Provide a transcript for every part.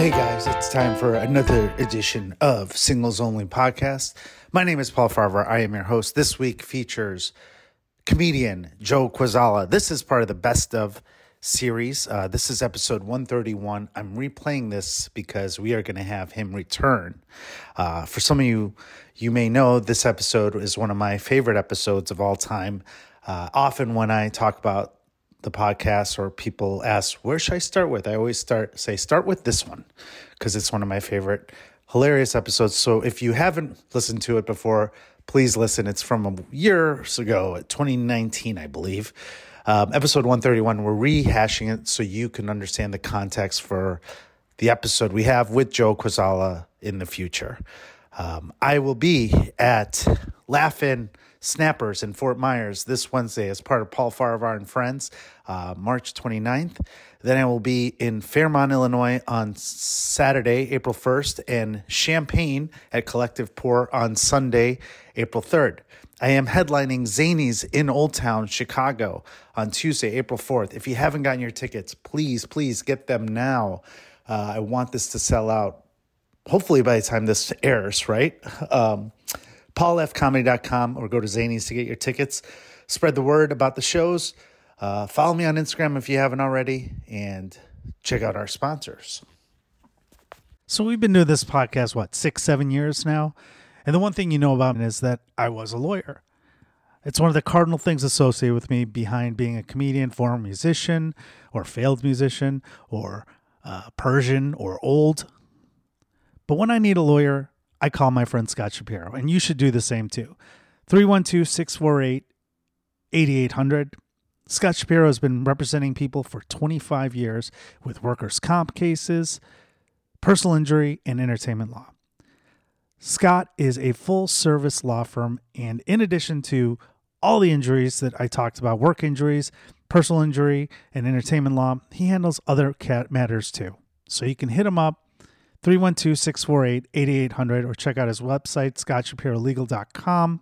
Hey guys, it's time for another edition of Singles Only Podcast. My name is Paul Farahvar. I am your host. This week features comedian Joe Kwaczala. This is part of the best of series. Uh, this is episode 131. I'm replaying this because we are going to have him return. Uh, for some of you, you may know this episode is one of my favorite episodes of all time. Uh, often when I talk about the podcast or people ask, where should I start with? I always start, say, start with this one because it's one of my favorite hilarious episodes. So if you haven't listened to it before, please listen. It's from a year ago, 2019, I believe. Um, episode 131, we're rehashing it so you can understand the context for the episode we have with Joe Kwaczala in the future. Um, I will be at Laughing Snappers in Fort Myers this Wednesday as part of Paul Farahvar and Friends, uh, March 29th. Then I will be in Fairmont, Illinois on Saturday, April 1st, and Champaign at Collective Pour on Sunday, April 3rd. I am headlining Zanies in Old Town, Chicago on Tuesday, April 4th. If you haven't gotten your tickets, please, please get them now. Uh, I want this to sell out hopefully by the time this airs, right? Um, paulfcomedy.com or go to Zanies to get your tickets. Spread the word about the shows. Uh, follow me on Instagram if you haven't already, and check out our sponsors. So we've been doing this podcast, what, six, seven years now? And the one thing you know about me is that I was a lawyer. It's one of the cardinal things associated with me behind being a comedian, former musician, or failed musician, or uh, Persian, or old. But when I need a lawyer, I call my friend Scott Shapiro, and you should do the same too. 312 648 8800. Scott Shapiro has been representing people for 25 years with workers' comp cases, personal injury, and entertainment law. Scott is a full service law firm, and in addition to all the injuries that I talked about work injuries, personal injury, and entertainment law he handles other cat matters too. So you can hit him up 312 648 8800 or check out his website, scottshapirolegal.com,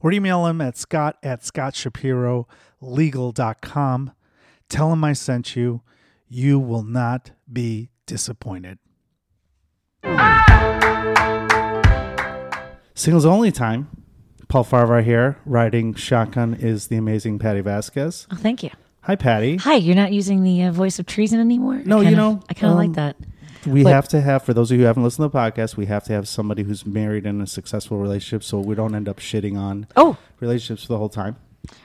or email him at scott at scottshapirolegal.com. Tell him I sent you. You will not be disappointed. Singles only time. Paul Farahvar here. Riding shotgun is the amazing Patti Vasquez. Oh, thank you. Hi, Patti. Hi, you're not using the uh, voice of treason anymore? No, I you kinda- know, I kind of um, like that. We have to have, for those of you who haven't listened to the podcast, we have to have somebody who's married in a successful relationship so we don't end up shitting on Oh, relationships the whole time.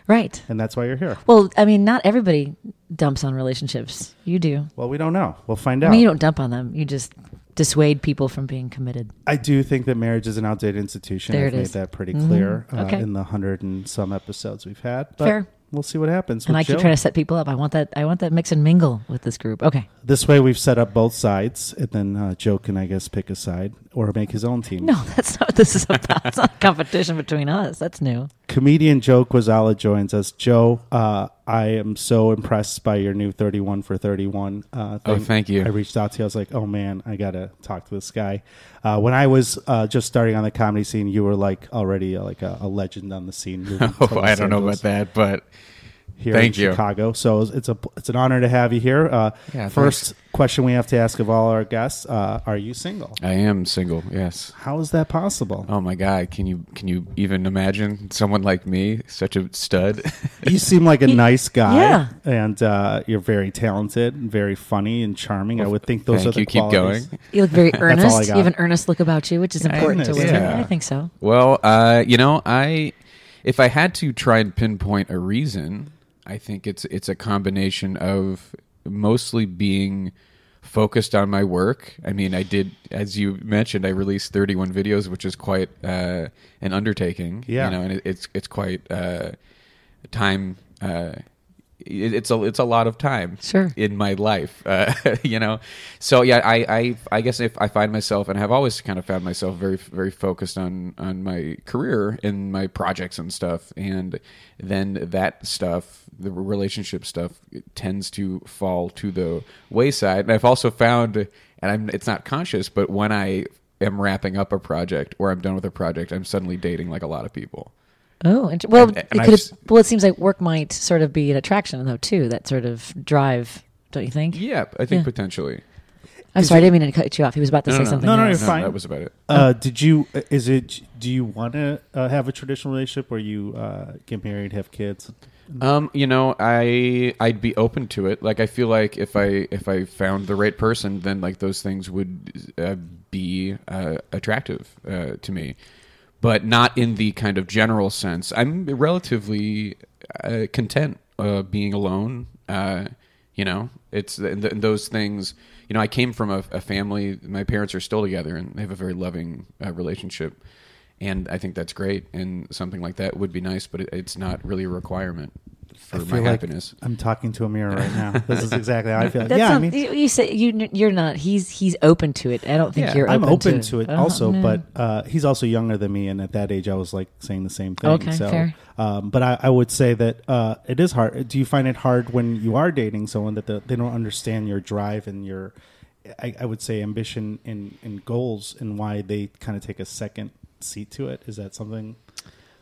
right. And that's why you're here. Well, I mean, not everybody dumps on relationships. You do. Well, we don't know. We'll find I out. mean, you don't dump on them. You just dissuade people from being committed. I do think that marriage is an outdated institution. There I've it made is. that pretty clear uh, in the hundred and some episodes we've had. But Fair. We'll see what happens. And I keep Joe. trying to set people up. I want that. I want that mix and mingle with this group. Okay. This way, we've set up both sides, and then uh, Joe can, I guess, pick a side or make his own team. No, that's not what this is about. it's not a competition between us. That's new. Comedian Joe Kwaczala joins us. Joe, uh, I am so impressed by your new 31 for 31 uh, Oh, thank you. I reached out to you. I was like, oh man, I got to talk to this guy. Uh, when I was uh, just starting on the comedy scene, you were like already uh, like a, a legend on the scene. Oh, I don't know about that, but Here Thank in you. Chicago. So it's a it's an honor to have you here. Uh, Yeah, first question we have to ask of all our guests: uh, Are you single? I am single. Yes. How is that possible? Oh my God! Can you can you even imagine someone like me, such a stud? You seem like a nice guy, Yeah. and uh, you're very talented, and very funny and charming. I would think those Thank are the you. Keep qualities. going. You look very all I earnest. got. You have an earnest look about you, which is important to Earnest, women. yeah. I think so. Well, uh, you know, I if I had to try and pinpoint a reason, I think it's it's a combination of mostly being focused on my work. I mean, I did, as you mentioned, I released 31 videos, which is quite uh, an undertaking. Yeah. you know, and it, it's it's quite uh, time. Uh, it's a it's a lot of time Sure. in my life uh, you know? So yeah I, I i guess if i find myself and have always kind of found myself very very focused on on my career and my projects and stuff and then that stuff the relationship stuff tends to fall to the wayside. And i've also found and i'm it's not conscious but when i am wrapping up a project or i'm done with a project i'm suddenly dating like a lot of people Oh, int- well, And- and it I've could. Well, it seems like work might sort of be an attraction, though, too. That sort of drive, don't you think? yeah i think Yeah. potentially I'm sorry, I didn't mean to cut you off. He was about to No, say no, no. something. No, no, else. you're fine. that was about it. Uh, did you? Is it? Do you want to uh, have a traditional relationship where you uh, get married, have kids? Um, you know, I I'd be open to it. Like I feel like if I if I found the right person, then like those things would uh, be uh, attractive uh, to me, but not in the kind of general sense. I'm relatively uh, content uh, being alone. Uh, you know, it's th- th- those things. You know, I came from a, a family. My parents are still together, and they have a very loving uh, relationship and I think that's great. And something like that would be nice, but it, it's not really a requirement for I my feel like happiness. I'm talking to a mirror right now. this is exactly how I feel. That's yeah, not, I mean, you, you say you you're not. He's he's open to it. I don't think Yeah, you're. I'm open, open to it, Uh-huh, also, no. but uh, he's also younger than me, and at that age, I was like saying the same thing. Okay, so, fair. Um, but I, I would say that uh, it is hard. Do you find it hard when you are dating someone that the, they don't understand your drive and your, I, I would say, ambition and, and goals, and why they kind of take a second seat to it? Is that something?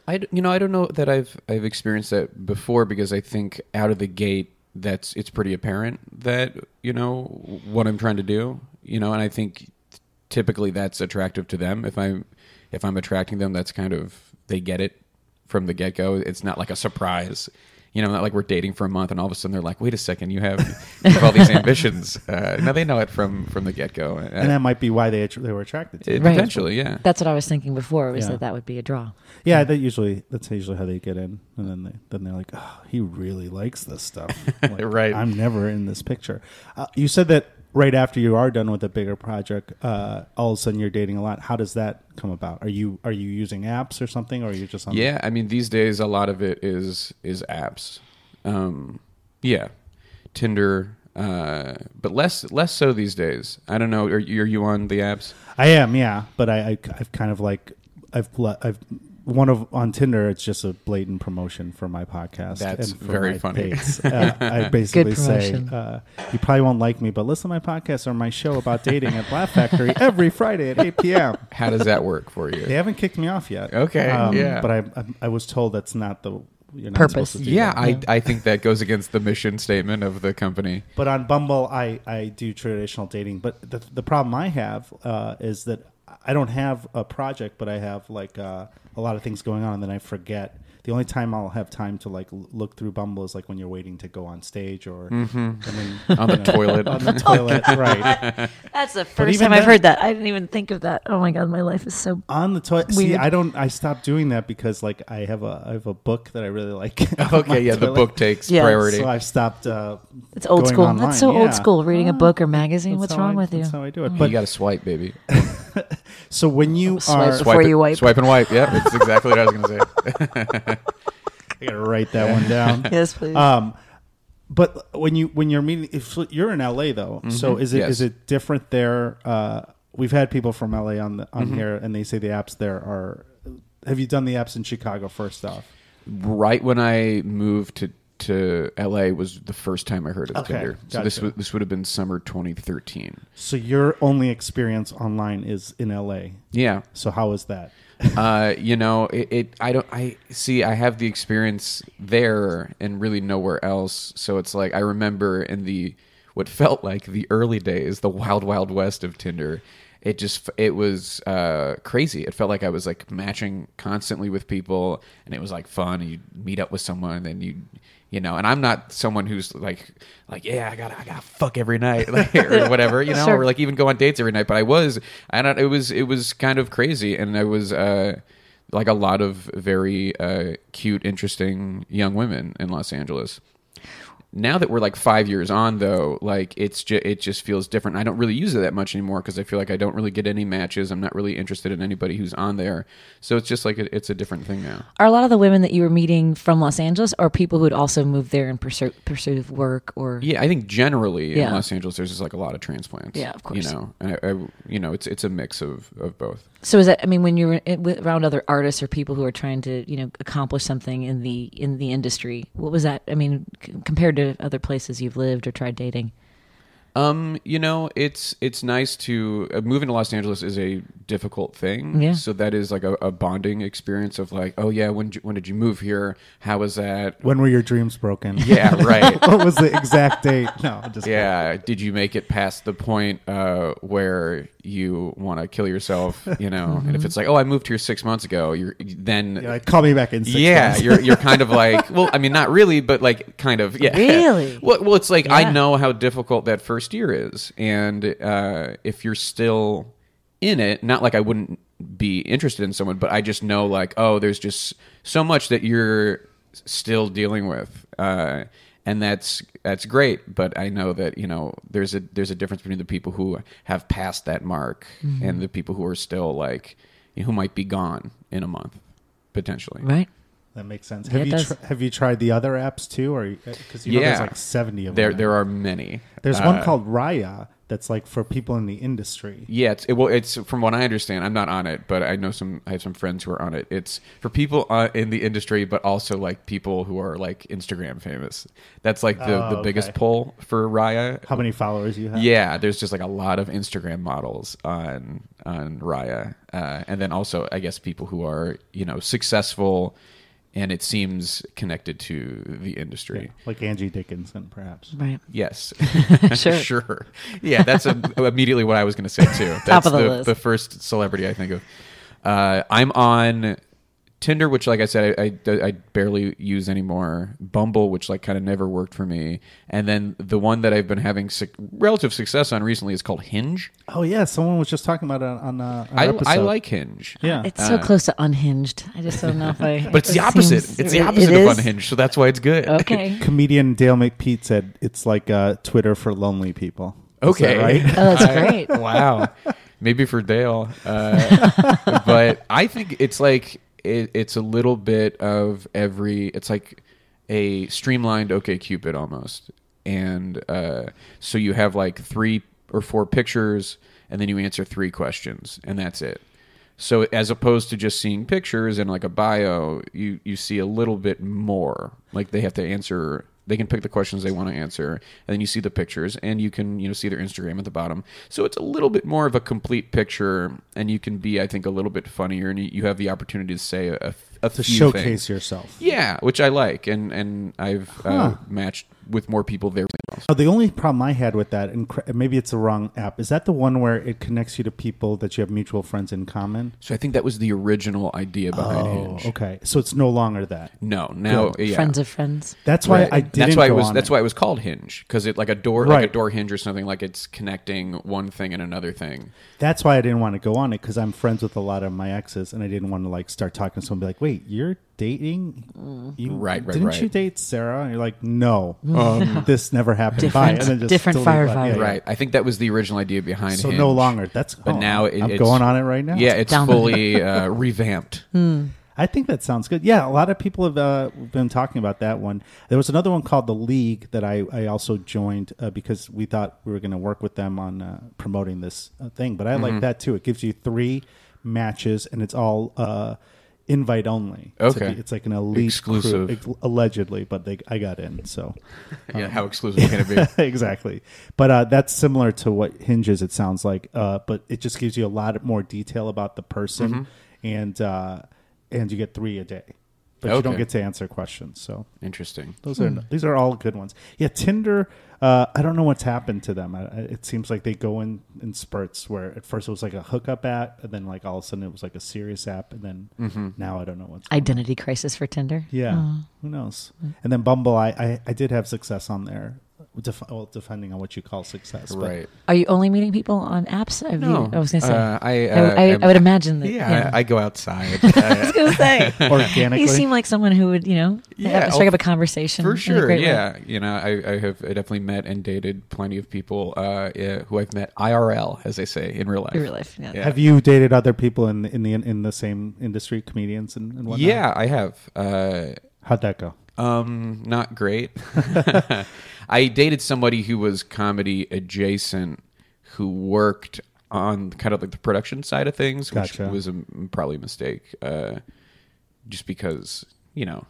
I you know I don't know that I've I've experienced that before because I think out of the gate that's it's pretty apparent that you know what I'm trying to do. You know, and I think typically that's attractive to them. If I'm if I'm attracting them, that's kind of they get it from the get go. It's not like a surprise. You know, not like we're dating for a month and all of a sudden they're like, "Wait a second, you have, you have all these ambitions." Uh, no, they know it from from the get go. And that might be why they att- they were attracted to. it. Right. potentially, yeah. That's what I was thinking before. Was Yeah. that that would be a draw? Yeah, that usually that's usually how they get in, and then they then they're like, "Oh, he really likes this stuff." Like, Right. I'm never in this picture. Uh, you said that right after you are done with a bigger project, uh, all of a sudden you're dating a lot. How does that come about? Are you are you using apps or something, or are you just on? Yeah, I mean these days a lot of it is is apps. Um, yeah, Tinder, uh, but less less so these days. I don't know. Are, you- are you on the apps? I am. Yeah, but I, I I've kind of like I've I've one of on Tinder. It's just a blatant promotion for my podcast. That's for very my funny. dates. Uh, I basically say uh, you probably won't like me, but listen to my podcast or my show about dating at Laugh Factory every Friday at eight p.m. How does that work for you? They haven't kicked me off yet. Um, Okay, yeah. But I, I I was told that's not the you're not Purpose. to do yeah, that. I I think that goes against the mission statement of the company. But on Bumble, I, I do traditional dating. But the, the problem I have uh, is that I don't have a project, but I have like uh, a lot of things going on, and then I forget. The only time I'll have time to like l- look through Bumble is like when you're waiting to go on stage or Mm-hmm. On the know, toilet. on the toilet, right? That's the first even time I've heard that. I didn't even think of that. Oh my god, my life is so. On the toilet. See, I don't. I stopped doing that because like I have a I have a book that I really like. Okay, yeah, the book takes Yeah, priority. So I've stopped. Uh, It's old going school. online, That's so yeah. old school. Reading a book or magazine. That's What's wrong I- with you? That's how I do it. you But got to swipe, baby. so when you Swipe are, before Before you wipe. swipe and wipe. Yeah, that's exactly what I was going to say. I gotta write that one down. Yes, please. Um, but when you when you're meeting, if you're in LA though, so is it is Yes. it different there? Uh, we've had people from LA on the on here, and they say the apps there are. Have you done the apps in Chicago first off? right when I moved to to LA was the first time I heard of Okay, Tinder. So this gotcha. would this would have been summer 2013. So your only experience online is in LA. Yeah. So how is that? uh, you know, it, it. I don't. I see. I have the experience there and really nowhere else. So it's like I remember in the what felt like the early days, the wild, wild west of Tinder. It just it was uh, crazy. It felt like I was like matching constantly with people, and it was like fun. You meet up with someone, and you you know. And I'm not someone who's like like yeah, I got I got fuck every night like, or whatever, you know, Sure. or like even go on dates every night. But I was, I don't. It was it was kind of crazy, and I was. uh like a lot of very uh, cute, interesting young women in Los Angeles. Now that we're like five years on, though, like it's ju- it just feels different. I don't really use it that much anymore because I feel like I don't really get any matches. I'm not really interested in anybody who's on there, so it's just like a, it's a different thing now. Are a lot of the women that you were meeting from Los Angeles, or people who had also moved there in pursuit pursuit of work, or Yeah, I think generally in Los Angeles there's just like a lot of transplants. Yeah, of course. You know, and I, I, you know, it's it's a mix of of both. So is that? I mean, when you're in- with- around other artists or people who are trying to, you know, accomplish something in the in the industry, what was that? I mean, c- compared to other places you've lived or tried dating. Um, you know, it's it's nice to uh, moving to Los Angeles is a difficult thing. Yeah. So that is like a, a bonding experience of like, oh yeah, when did you- when did you move here? How was that? When were your dreams broken? Yeah, right. what was the exact date? No, just Yeah. Did you make it past the point uh, where you want to kill yourself? You know, and if it's like, oh, I moved here six months ago, you're then. You're like, call me back in six yeah, months. you're you're kind of like, well, I mean, not really, but like, kind of, yeah. Really? well, well, it's like I know how difficult that first year is, and uh, if you're still in it, not like I wouldn't be interested in someone, but I just know like, oh, there's just so much that you're still dealing with, uh, and that's that's great. But I know that you know there's a there's a difference between the people who have passed that mark Mm-hmm. and the people who are still like who might be gone in a month potentially. Right. That makes sense. Have it you does. tr- have you tried the other apps too, or because you know Yeah. there's like seventy of There them? there are many. There's Uh, one called Raya that's like for people in the industry. Yeah, it's, it, well, it's from what I understand. I'm not on it, but I know some. I have some friends who are on it. It's for people uh, in the industry, but also like people who are like Instagram famous. That's like the, Oh, the biggest okay. pull for Raya. How many followers you have? Yeah, there's just like a lot of Instagram models on on Raya, uh, and then also I guess people who are you know successful, and it seems connected to the industry. like Angie Dickinson, perhaps. Right. Yes, Sure. sure. Yeah, that's a, immediately what I was going to say too. That's of the the, list. the first celebrity I think of. Uh, I'm on Tinder, which, like I said, I, I, I barely use anymore. Bumble, which like kind of never worked for me, and then the one that I've been having suc relative success on recently is called Hinge. Oh yeah, someone was just talking about it on. Uh, our I, I like Hinge. Yeah, It's so Uh, close to unhinged. I just don't know if I. But it's the opposite. seems- it's the opposite it of is? unhinged, so that's why it's good. Okay. comedian Dale McPete said it's like uh, Twitter for lonely people. Is Okay, that right? Oh, that's great. wow. Maybe for Dale, uh, but I think it's like it, it's a little bit of every. It's like a streamlined OK Cupid almost, and uh, so you have like three or four pictures, and then you answer three questions, and that's it. So as opposed to just seeing pictures and like a bio, you you see a little bit more. Like they have to answer. They can pick the questions they want to answer, and then you see the pictures, and you can you know see their Instagram at the bottom. So it's a little bit more of a complete picture, and you can be, I think, a little bit funnier, and you, have the opportunity to say a, a to few showcase things. yourself. Yeah, which I like, and and I've Huh. uh, matched with more people there. Oh, the only problem I had with that, and maybe it's the wrong app, is that the one where it connects you to people that you have mutual friends in common? So I think that was the original idea behind Oh, Hinge. okay. So it's no longer that. No, now yeah. Friends of friends. That's why Right. I didn't. That's why it was. That's it. why it was called Hinge because it like a door, like a door hinge or something. Like it's connecting one thing and another thing. That's why I didn't want to go on it because I'm friends with a lot of my exes, and I didn't want to like start talking to someone. And be like, wait, you're dating? You, Right, right, Didn't right. you date Sarah? And you're like, no, um, this never happened. Bye. Different- And then just different delete it. firefighter. Yeah, yeah. Right. I think that was the original idea behind. So Hinge. no longer. That's But oh, now it, I'm it's, going on it right now. Yeah, it's Down. fully uh, revamped. I think that sounds good. Yeah, a lot of people have uh, been talking about that one. There was another one called the League that I, I also joined uh, because we thought we were going to work with them on uh, promoting this uh, thing. But I Mm-hmm. like that too. It gives you three matches and it's all uh, invite only. It's Okay. like- it's like an elite Exclusive. crew, allegedly, but they I got in. So yeah. How exclusive can it be? exactly. But uh, that's similar to what hinges. It sounds like, uh, but it just gives you a lot more detail about the person, Mm-hmm. and uh, and you get three a day, but you don't get to answer questions. So Interesting. those are these are all good ones. Yeah, Tinder. Uh, I don't know what's happened to them. I, I- it seems like they go in in spurts where at first it was like a hookup app, and then like all of a sudden it was like a serious app, and then Mm-hmm. now I don't know what's. going on. Identity crisis for Tinder. Yeah, Oh. who knows? And then Bumble, I, I I did have success on there. Def- well, depending on what you call success, but- Right. Are you only meeting people on apps? Have No, you, I was going to say. uh, I, I, uh, I, am- I would imagine that. Yeah, yeah. I, I go outside. I Uh, was going to say. organically. You seem like someone who would, you know, Yeah, have, strike oh, up a conversation for sure. great way. Yeah, you know, I, I have definitely met and dated plenty of people uh, yeah, who I've met IRL, as they say in real life. In real life. Yeah. Yeah. Have you dated other people in in the in the same industry, comedians and, and whatnot? Yeah, I have. Uh, How'd that go? Um, not great. I dated somebody who was comedy adjacent, who worked on kind of like the production side of things, which Gotcha. was a, probably a mistake. Uh, just because you know,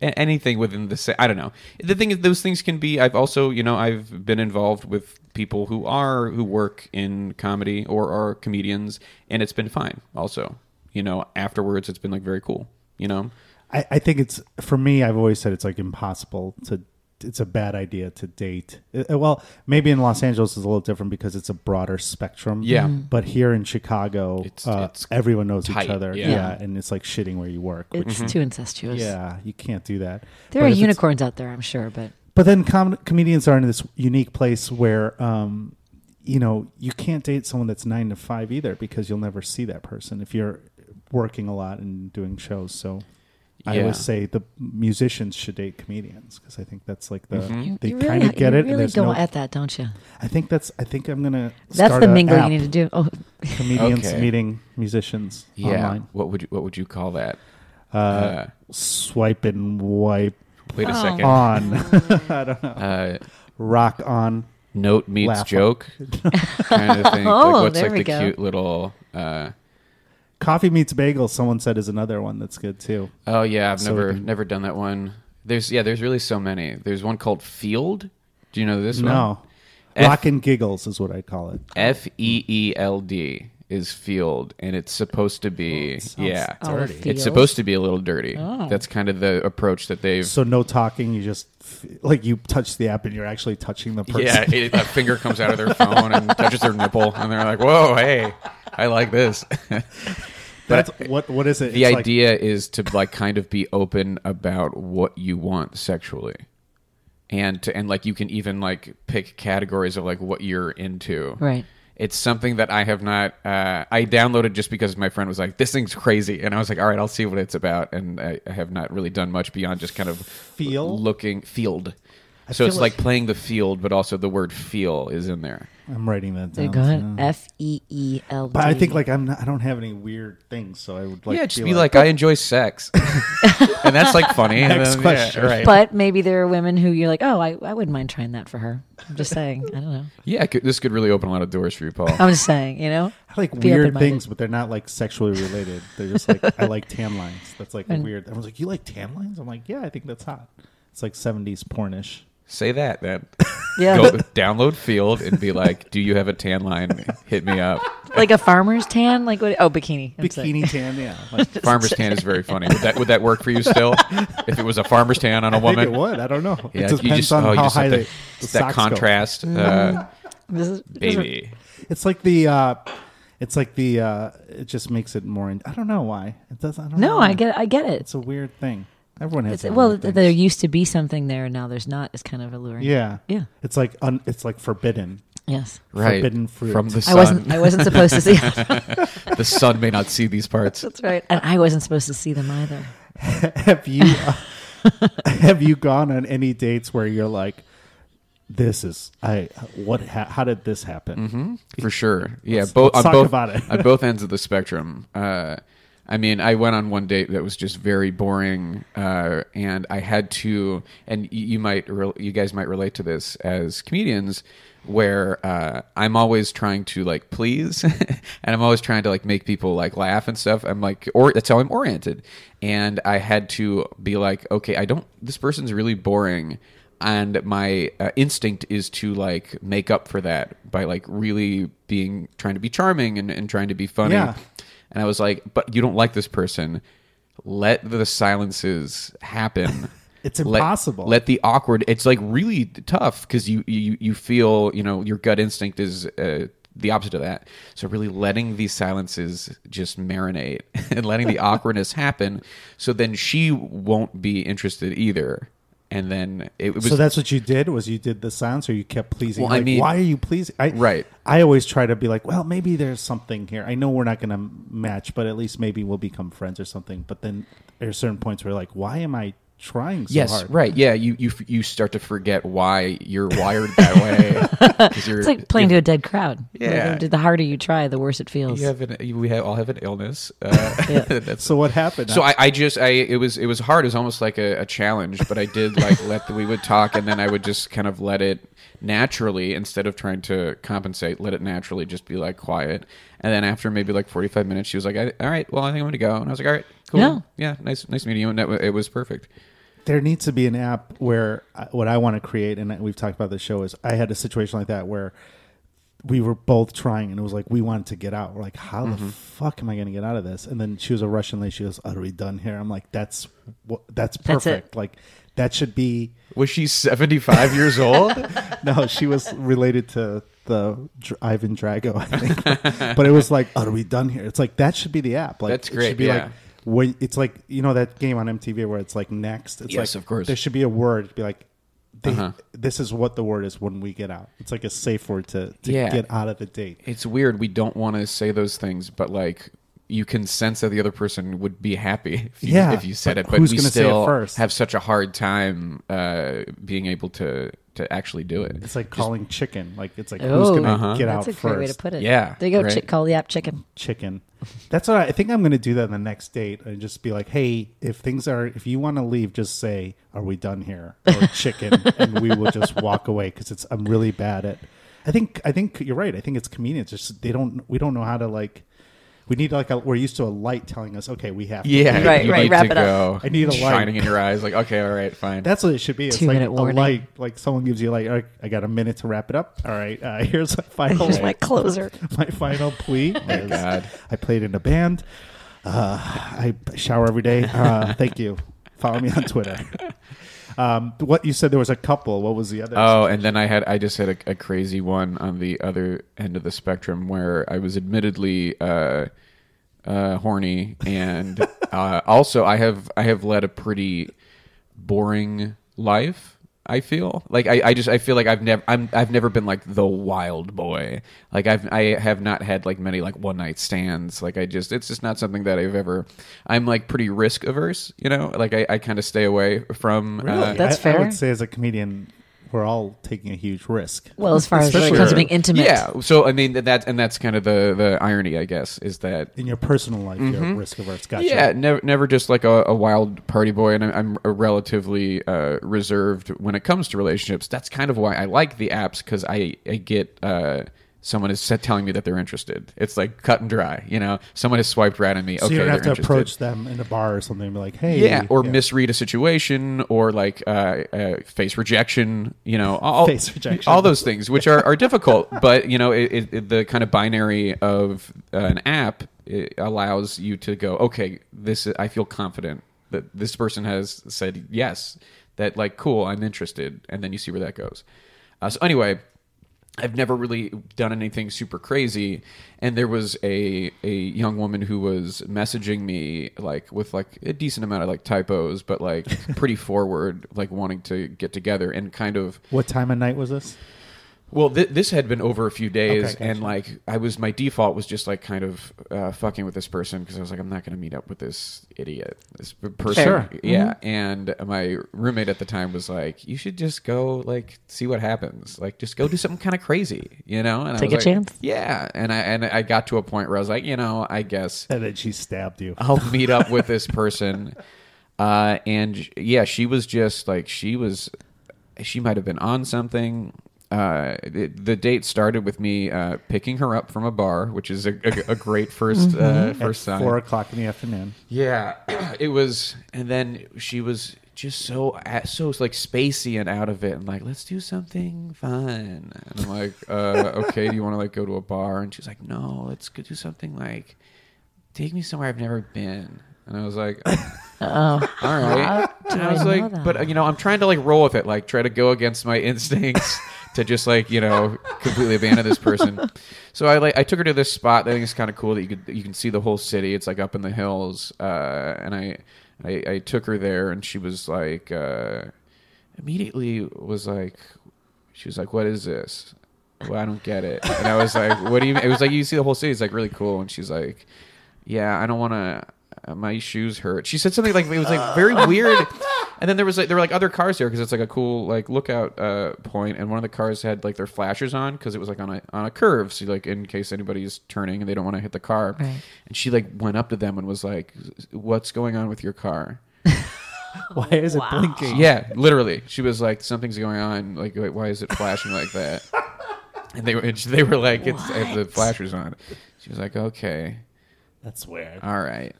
a- anything within the sa- I don't know. The thing is, those things can be. I've also, you know, I've been involved with people who are who work in comedy or are comedians, and it's been fine. Also, you know, afterwards, it's been like very cool. You know, I, I think it's for me. I've always said it's like impossible to. It's a bad idea to date. Uh, well, maybe in Los Angeles is a little different because it's a broader spectrum. Yeah. But here in Chicago, It's- uh, it's everyone knows tight, each other. yeah. Yeah. and it's like shitting where you work. Which, It's too incestuous. yeah, you can't do that. There But are if it's- unicorns out there, I'm sure, but But then com- comedians are in this unique place where, um, you know, you can't date someone that's nine to five either because you'll never see that person if you're working a lot and doing shows. So I always say the musicians should date comedians because I think that's like the Mm-hmm. you, they you kind of get you it. and really there's go no, at that, don't you? I think that's. I think I'm gonna. That's start the a mingle app, you need to do. Oh, Comedians Okay. meeting musicians yeah. online. What would you What would you call that? Uh, Uh, swipe and wipe wait a Oh. second. on. I don't know. Uh, Rock on. note meets Laugh. joke kind of thing. Oh, like, what's there like we the go. cute little. Uh, Coffee meets bagel. Someone said is another one that's good too. oh yeah, I've So never can- never done that one. There's yeah, there's really so many. There's one called Feeld. Do you know this one? No. F- Rock and giggles is what I call it. F E E L D is Feeld, and it's supposed to be sounds yeah. Oh, dirty. Feeld. It's supposed to be a little dirty. Oh. That's kind of the approach that they've. So no talking. You just like you touch the app and you're actually touching the person. yeah, it, a finger comes out of their phone and touches their nipple, and they're like, "Whoa, hey, I like this." That's what. What is it? the It's like- idea is to like kind of be open about what you want sexually and to, and like you can even like pick categories of like what you're into Right. It's something that i have not uh, i downloaded just because my friend was like this thing's crazy. And i was like all right i'll see what it's about. And i, I have not really done much beyond just kind of Feel? looking Feeld I so it's like, like- playing the field but also the word feel is in there I'm writing that down. you go. so- F E E L D. But I think like I'm. Not, I don't have any weird things, so I would like. yeah just be like, i enjoy sex and that's like funny Next then- question. yeah, right But maybe there are women who you're like, oh, I, I wouldn't mind trying that for her. I'm just saying. I don't know. Yeah, could, this could really open a lot of doors for you, Paul. I'm just saying, you know? I like Be weird things, but they're not like sexually related. They're just like I like tan lines. That's like And- weird. Everyone's like, "You like tan lines?" I'm like, "Yeah, I think that's hot." It's like 70s pornish. Say that then. Yeah. Go download Feeld and be like, "Do you have a tan line? Hit me up." like a farmer's tan? Like what? Oh, bikini. I'm sorry. Bikini tan, yeah. Like, Farmer's tan is very funny. Would that would that work for you still? If it was a farmer's tan on a I think woman, it would. I don't know. yeah, it just you depends just on oh, you how just high the, the, the that socks go. contrast, uh, This is, this is- baby. It's like the. uh It's like the. uh It just makes it more. In, I don't know why it does. I don't know. no, why. I get I get it. It's a weird thing. Everyone has. It's, well, things. there used to be something there, and now there's not. It's kind of alluring. Yeah. Yeah. It's like un, it's like forbidden. Yes. Right Forbidden fruit. from the sun. I wasn't. I wasn't supposed to see. the sun may not see these parts. That's right. And I wasn't supposed to see them either. have you uh, have you gone on any dates where you're like, this is I what ha, how did this happen? Mm-hmm. For sure. Yeah, Let's- both let's on talk both about it. on both ends of the spectrum. Uh, I mean, I went on one date that was just very boring, uh, and I had to. And you might, you guys might relate to this as comedians, where uh, I'm always trying to like please, and I'm always trying to like make people like laugh and stuff. I'm like, or that's how I'm oriented, and I had to be like, okay, I don't. This person's really boring and my uh, instinct is to like make up for that by like really being trying to be charming and, and trying to be funny Yeah. And i was like but you don't like this person. Let the silences happen. It's Let- impossible. let, the awkward it's like really tough because you, you you feel you know your gut instinct is uh, the opposite of that. So really letting these silences just marinate and letting the awkwardness happen so then she won't be interested either and then it was so that's what you did was you did the silence or you kept pleasing? Well, I mean- why are you pleasing? I, Right. i always try to be like well maybe there's something here. I know we're not going to match but at least maybe we'll become friends or something. But then there are certain points where like why am i trying so yes, hard right. Yeah, you you you start to forget why you're wired that way. you're- It's like playing to a dead crowd. Yeah. The, the harder you try, the worse it feels. You have an, you- we have, all have an illness. Uh, Yeah. that's, so what happened so I, I just I it was it was hard. It was almost like a, a challenge, but I did like let the, we would talk, and then I would just kind of let it naturally instead of trying to compensate. Let it naturally just be like quiet, and then after maybe like forty five minutes, she was like, I, "All right, well, I think I'm going to go," and I was like, "All right, cool, Yeah. yeah, nice nice meeting you," and that, it was perfect. There needs to be an app where uh, what I want to create, and we've talked about this show, is I had a situation like that where we were both trying, and it was like we wanted to get out. We're like, how Mm-hmm. the fuck am I going to get out of this? And then she was a Russian lady. She goes, "Are we done here?" I'm like, "That's what, that's That's perfect. like that should be." Was she 75 years old? No, she was related to the Ivan Drago, I think. but it was like, "Are we done here?" It's like that should be the app. Like That's It great, should be yeah. like when it's like you know that game on MTV where it's like next. It's Yes, like of course. there should be a word to be like. They, Uh-huh. This is what the word is when we get out. It's like a safe word to, to Yeah. get out of the date. it's weird. We don't want to say those things, but like you can sense that the other person would be happy if you, Yeah, if you said but it. But who's we gonna say it still first? have such a hard time uh, being able to to actually do it. It's like calling chicken. Like it's like who's Oh, gonna Uh-huh. get That's out a great way to first? put it. Yeah, There you go. right. Chick, call the app chicken. chicken. That's what I, I think I'm going to do that on the next date and just be like, hey, if things are, if you want to leave, just say, are we done here? Or chicken, and we will just walk away because it's I'm really bad at. I think I think you're right. I think it's comedians. Just they don't we don't know how to like. We need like a, we're used to a light telling us, okay, we have to Yeah, leave. Right, you right, need wrap to it up. go. I need a light. shining in your eyes. Like, okay, all right, fine. That's what it should be. It's Two like minute a warning. light. Like someone gives you like, all right, I got a minute to wrap it up. All right, uh, here's my final. Here's my closer. my final plea. Oh my is God. I played in a band. Uh, I shower every day. Uh, thank you. Follow me on Twitter. Um, what you said there was a couple. What was the other? Oh, and then I had I just had a, a crazy one on the other end of the spectrum where I was admittedly uh, uh, horny, and uh, also I have I have led a pretty boring life. I feel like I, I just I feel like I've never I'm I've never been like the wild boy. Like I've I have not had like many like one night stands. Like I just it's just not something that I've ever. I'm like pretty risk averse. You know, like I, I kind of stay away from. Uh, That's I, I fair. would say as a comedian, we're all taking a huge risk. Well, as far as when it Especially- comes to being intimate. Yeah. So I mean that and that's kind of the the irony, I guess, is that In your personal life, you're risk averse. Gotcha. Mm-hmm. yeah, never never just like a, a wild party boy, and I'm, I'm a relatively uh, reserved when it comes to relationships. That's kind of why I like the apps because I I get. Uh, Someone is set telling me that they're interested. It's like cut and dry, you know. Someone has swiped right on me. So okay, you don't have to interested. approach them in a bar or something and be like, "Hey, yeah, or misread a situation, or like uh, uh, face rejection. You know, all, Face rejection. all those things, which are, are difficult. But you know, it, it, it- the kind of binary of uh, an app allows you to go, okay, this I feel confident that this person has said yes, that like cool, I'm interested, and then you see where that goes. Uh, so anyway. I've never really done anything super crazy, and there was a a young woman who was messaging me like with like a decent amount of like typos, but like pretty forward, like wanting to get together and kind of What time of night was this? Well, th- this had been over a few days, Okay, gotcha. and like I was, my default was just like kind of uh, fucking with this person because I was like, I'm not going to meet up with this idiot, this person. Sure. Yeah, and my roommate at the time was like, you should just go like see what happens, like just go do something kind of crazy, you know? And I Take was a like, chance. Yeah, and I and I got to a point where I was like, you know, I guess And then she stabbed you. I'll meet up with this person. Uh, and yeah, she was just like she was. She might have been on something. Uh, the, the date started with me uh, picking her up from a bar, which is a, a, a great 1st uh, first sign. four o'clock in the afternoon. Yeah, it was, and then she was just so so like spacey and out of it, and like, let's do something fun. And I'm like, uh, okay, do you want to like go to a bar? And she's like, no, let's go do something like, take me somewhere I've never been. And I was like, Oh, all right. And I was like, but you know, I'm trying to like roll with it, like try to go against my instincts to just like you know completely abandon this person. So I like I took her to this spot. that I think it's kind of cool that you could you can see the whole city. It's like up in the hills, uh, and I, I I took her there, and she was like uh, immediately was like she was like, "What is this? Well, I don't get it." And I was like, "What do you?" mean? It was like you see the whole city. It's like really cool, and she's like, "Yeah, I don't want to." My shoes hurt. She said something like it was like very weird. And then there was like there were like other cars there because it's like a cool like lookout uh, point, and one of the cars had like their flashers on because it was like on a on a curve, so like in case anybody's turning and they don't want to hit the car. Right. And she like went up to them and was like, "What's going on with your car?" Why is it blinking? Yeah, literally. She was like, "Something's going on. Like, wait, why is it flashing like that?" And they were and they were like, "It's I have the flashers on." She was like, "Okay." That's weird. All right.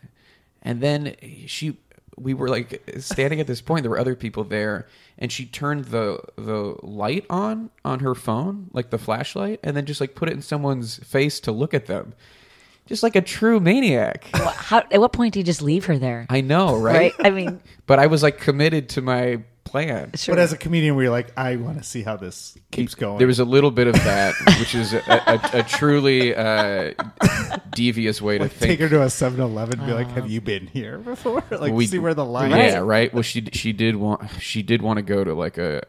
And then she we were like standing at this point. There were other people there, and she turned the the light on on her phone, like the flashlight, and then just like put it in someone's face to look at them, just like a true maniac. How, at what point do you just leave her there? I know, right? Right? I mean, but I was like committed to my plan. sure. But as a comedian, where you're like, I want to see how this keeps going. There was a little bit of that, which is a, a, a truly uh, devious way to Take her to a 7-Eleven and be like, "Have you been here before?" like, We- see where the line yeah, is. right. Well, she she did want she did want to go to like a,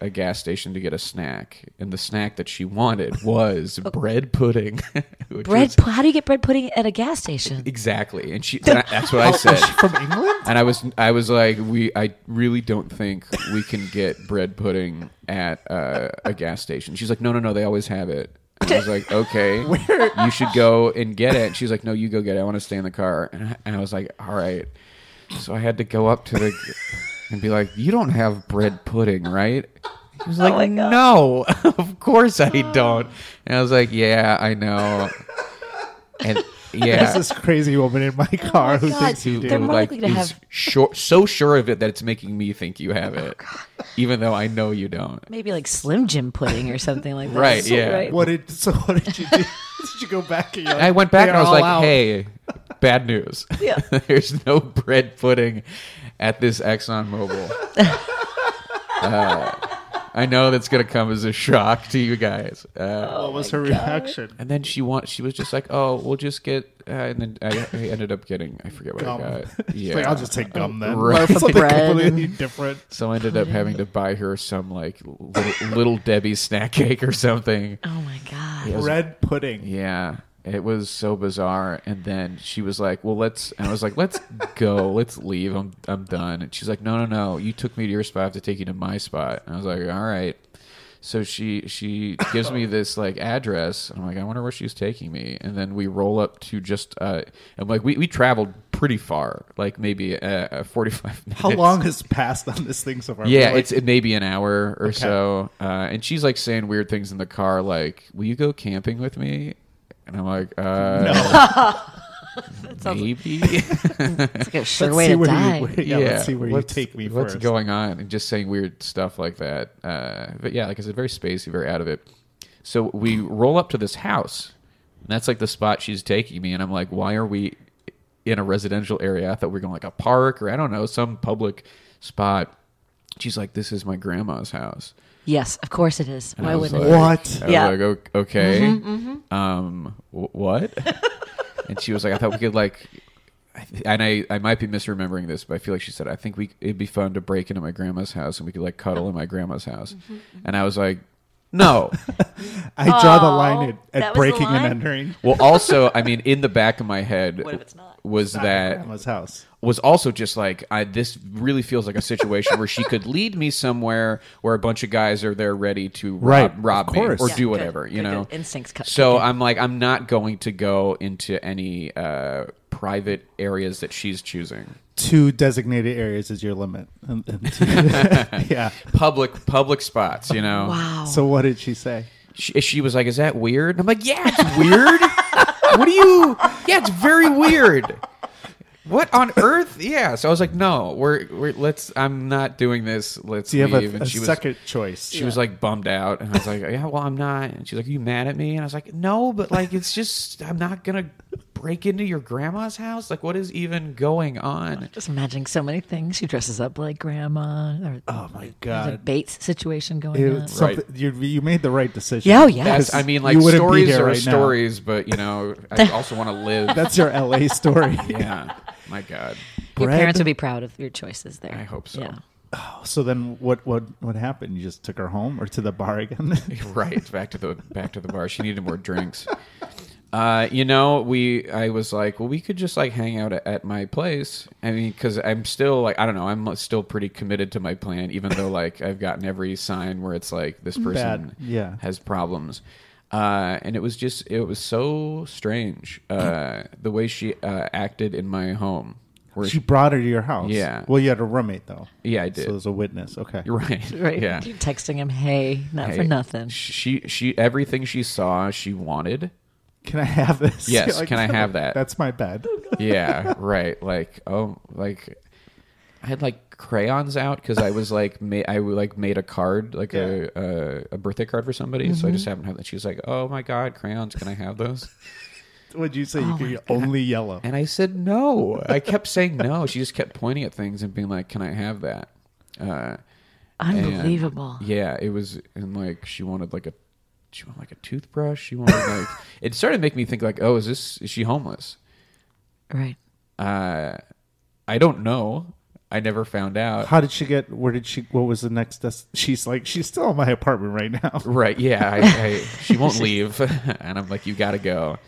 a, a gas station to get a snack, and the snack that she wanted was bread pudding. which bread. was- How do you get bread pudding at a gas station? exactly, and she and I- that's what I said. From England? And I was I was like, we I really don't think we can get bread pudding at uh, a gas station. She's like, no, no, no, they always have it. And I was like, okay, you should go and get it. She's like, no, you go get it. I want to stay in the car. And I, and I was like, all right. So I had to go up to the and be like, you don't have bread pudding, right? He was like, no, of course I don't. And I was like, yeah, I know. And yeah, There's this crazy woman in my car who God. thinks you who, do. They're who, more like likely to is have- sure, so sure of it that it's making me think you have it, even though I know you don't. Maybe like Slim Jim pudding or something like that. Right, So- yeah. What did so? What did you do? did you go back? And you're I went back and I was like, out." "Hey, bad news. Yeah. There's no bread pudding at this Exxon Mobil." uh, I know that's gonna come as a shock to you guys. Uh, What was her reaction? and then she want she was just like, "Oh, we'll just get," uh, and then I, I ended up getting I forget what Gum. I got. Yeah, like, I'll just take gum then. Right. Loaf Something bread completely different. So I ended up having to buy her some like little, little Debbie snack cake or something. Oh my god. It was- Bread pudding. Yeah, it was so bizarre. And then she was like, "Well, let's," and I was like, "Let's go, let's leave. I'm I'm done." And she's like, "No, no, no. You took me to your spot. I have to take you to my spot." And I was like, "All right." So she she gives me this like address. I'm like, I wonder where she's taking me. And then we roll up to just uh, and like we we traveled pretty far, like maybe uh, uh, 45 minutes. How long has passed on this thing so far? Yeah, Like, it's it may be an hour or so. Uh, and she's like saying weird things in the car, like, "Will you go camping with me?" And I'm like, uh, maybe. It's like a sure let's way see to where die. You, yeah, let's see where you what's- take me What's first. going on? And just saying weird stuff like that. Uh, but yeah, like I said, very spacey, very out of it. So we roll up to this house, and that's like the spot she's taking me. And I'm like, why are we in a residential area? I thought we were going like a park or I don't know, some public spot. She's like, this is my grandma's house. Yes, of course it is. And Why I was wouldn't it? What? I Yeah. was like, "O- okay. Mm-hmm, mm-hmm. Um, w- what? and she was like, I thought we could like, I th- and I, I might be misremembering this, but I feel like she said, I think we it'd be fun to break into my grandma's house and we could like cuddle uh-huh. in my grandma's house. Mm-hmm, and I was like, no. I draw the Oh, line at, that at was the breaking and line? entering. Well, also, I mean, in the back of my head What if it's not? was Not that grandma's house. was also just like I this really feels like a situation where she could lead me somewhere where a bunch of guys are there ready to rob, Right, rob of me course. or Yeah, do good, whatever, you good, know. good. Instincts cut- So kick. I'm like I'm not going to go into any uh, private areas that she's choosing. Two designated areas is your limit. And- and- yeah. Public public spots, you know. Wow. So what did she say? She, she was like, "Is that weird?" And I'm like, "Yeah, it's weird. what do you? Yeah, it's very weird." What on earth? Yeah. So I was like, "No, we're we're let's. I'm not doing this. Let's Do you have leave." a, and a she was second choice? she was like bummed out, and I was like, "Yeah, well, I'm not." And she's like, "Are you mad at me?" And I was like, "No, but like, it's just I'm not gonna break into your grandma's house. Like, what is even going on?" Just imagining so many things. She dresses up like grandma. Or Oh my there's a god! Bates situation going It on. was something, you, you made the right decision. Yeah, oh, yeah. Yes. I mean, You like wouldn't stories are right now. stories, but you know, I also want to live. That's your LA story. yeah, my God. Your bread. parents would be proud of your choices there. I hope so. Yeah. Oh, so then, what what what happened? You just took her home or to the bar again? right back to the back to the bar she needed more drinks uh you know we i was like well we could just like hang out at, at my place i mean because i'm still like i don't know i'm still pretty committed to my plan even though like i've gotten every sign where it's like this person Bad. Yeah. has problems uh, and it was just it was so strange uh, the way she uh, acted in my home where she brought her to your house. Yeah. Well, you had a roommate though. yeah i did So there's a witness. Okay. You're right Right. yeah You're texting him, hey, not for Hey, nothing. she she everything she saw she wanted Can I have this? Yes, You're can I have that? That's my bed. yeah, right. Like, oh, like, I had like crayons out because I was like, ma- I like made a card, like a, a a birthday card for somebody. So I just happened to have that. She was like, "Oh my god, crayons! Can I have those?" Would you say Oh you could only yellow? And I said no. I kept saying no. She just kept pointing at things and being like, "Can I have that?" Uh, and- Unbelievable. yeah, it was, and like she wanted like a, she wanted like a toothbrush. She wanted like. it started to make me think like, oh, is this is she homeless? Right. Uh, I don't know. I never found out. How did she get? Where did she? What was the next? Des- she's like, she's still in my apartment right now. Right? Yeah. I, I, she won't leave, and I'm like, you got to go.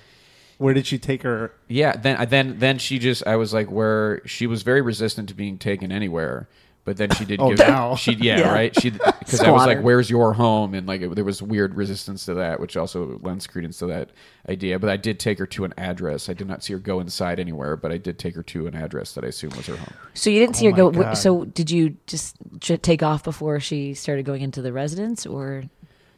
Where did she take her? Yeah. Then, then, then she just. I was like, where she was very resistant to being taken anywhere. But then she did. Oh, give, now. She yeah, Yeah. right. She because I was like, "Where's your home?" And like it, there was weird resistance to that, which also lends credence to that idea. But I did take her to an address. I did not see her go inside anywhere, but I did take her to an address that I assume was her home. So you didn't see Oh her go. God. So did you just take off before she started going into the residence, or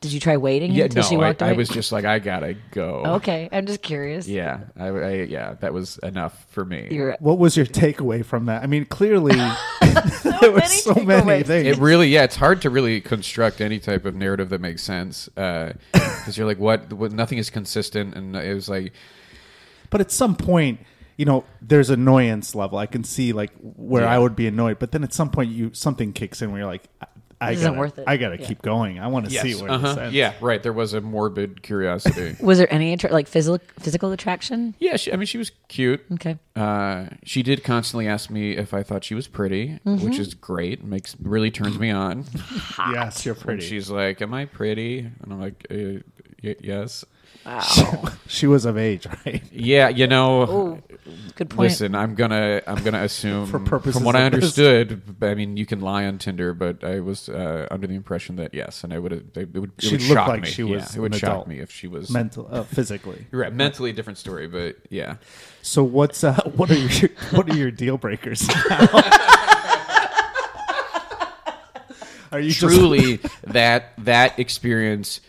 did you try waiting Yeah, until no, she walked I, away? I was just like, I gotta go. okay. I'm just curious. Yeah, I, I yeah, that was enough for me. You're What was your takeaway from that? I mean, clearly there were many so many things. It really, yeah, it's hard to really construct any type of narrative that makes sense uh, because you're like, what, what? Nothing is consistent, and it was like, But at some point, you know, there's annoyance level. I can see like where Yeah. I would be annoyed, but then at some point, you something kicks in where you're like, I, I This gotta, isn't worth it. I gotta Yeah. keep going. I want to see what where uh-huh, this ends. yeah, right. There was a morbid curiosity. Was there any attra- like physical physical attraction? yeah, she, I mean, she was cute. Okay. Uh, she did constantly ask me if I thought she was pretty, Mm-hmm. which is great. Makes really turns me on. Yes, you're And pretty. she's like, "Am I pretty?" And I'm like, uh, y- "Yes." Wow. she was of age, right? Yeah, you know. oh, good point. Listen, I'm gonna I'm gonna assume For purposes from what I of this. understood. I mean, you can lie on Tinder, but I was uh, under the impression that yes, and I would it would, it She would looked shock like me. she Yeah, was it would shock adult. me if she was Mental, uh, physically. Right. Mentally, different story, but yeah. So what's uh, what are your what are your deal breakers? are you just Truly, that that experience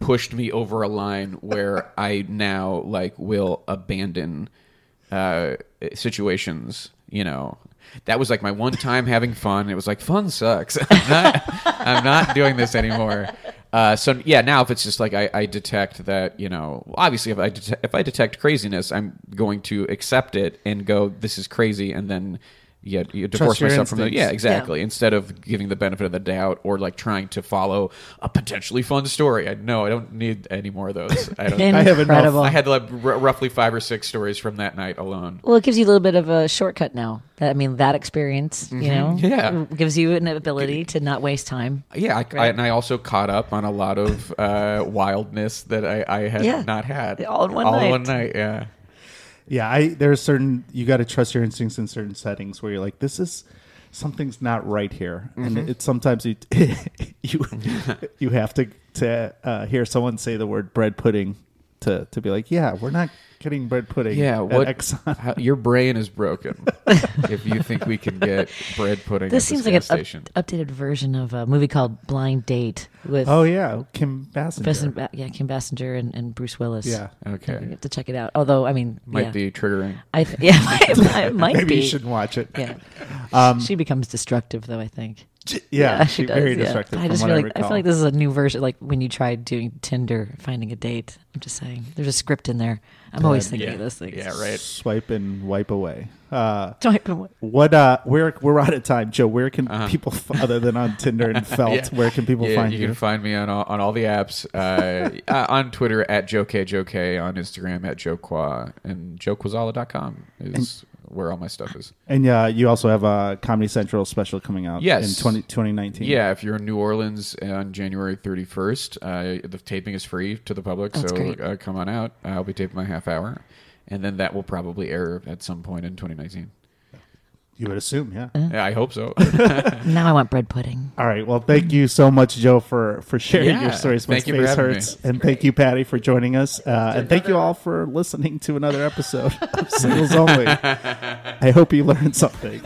pushed me over a line where I now like will abandon uh, situations. You know, that was like my one time having fun. It was like fun sucks. I'm not, I'm not doing this anymore. Uh, so yeah, now if it's just like I, I detect that you know, obviously if I det- if I detect craziness, I'm going to accept it and go, this is crazy, and then yeah, you divorce myself from the yeah exactly instead of giving the benefit of the doubt or like trying to follow a potentially fun story. I no, I don't need any more of those. I don't. I have enough. I had like r- roughly five or six stories from that night alone. well, it gives you a little bit of a shortcut now. I mean, that experience, you know, Mm-hmm. Yeah. gives you an ability to not waste time. Yeah, I, I, and I also caught up on a lot of uh, wildness that I, I had Yeah. not had All in one all in one night. Yeah, Yeah, I there's certain you got to trust your instincts in certain settings where you're like, this is something's not right here, and it's sometimes you you you have to to uh, hear someone say the word bread pudding to to be like, yeah, we're not getting bread pudding. yeah. at What Exxon. how, your brain is broken if you think we can get bread pudding. This at seems this like an up, updated version of a movie called Blind Date with Oh yeah, Kim Basinger. Basin- yeah, Kim Basinger and, and Bruce Willis. Yeah, Okay, You have to check it out. Although, I mean, might yeah. be triggering. I th- yeah, it might, it might maybe be. you shouldn't watch it. Yeah, Um, she becomes destructive, though. I think. yeah, she she does. very yeah. destructive. I just feel like I feel like this is a new version. Like when you tried doing Tinder, finding a date. I'm just saying, there's a script in there. I'm always thinking yeah. of those things. Yeah, right. swipe and wipe away. Uh, Don't even- what? Uh, where we're out of time, Joe. Where can Uh-huh. people, other than on Tinder and Feeld, Yeah. where can people yeah, find you? you? can find me on all, on all the apps. Uh, uh, on Twitter at JoeKJoeK, on Instagram at JoeQua, and JoeKwaczala.com is where all my stuff is. And uh, you also have a Comedy Central special coming out Yes. in 20, 2019. Yeah, if you're in New Orleans on January 31st, uh, the taping is free to the public, That's so uh, come on out. I'll be taping my half hour, and then that will probably air at some point in 2019. You would assume, yeah. Yeah, I hope so. now I want bread pudding. All right. Well, thank you so much, Joe, for, for sharing Yeah. your stories. My you face having me. hurts. And thank you, Patti, for joining us. Uh, and thank you all for listening to another episode of Singles Only. I hope you learned something.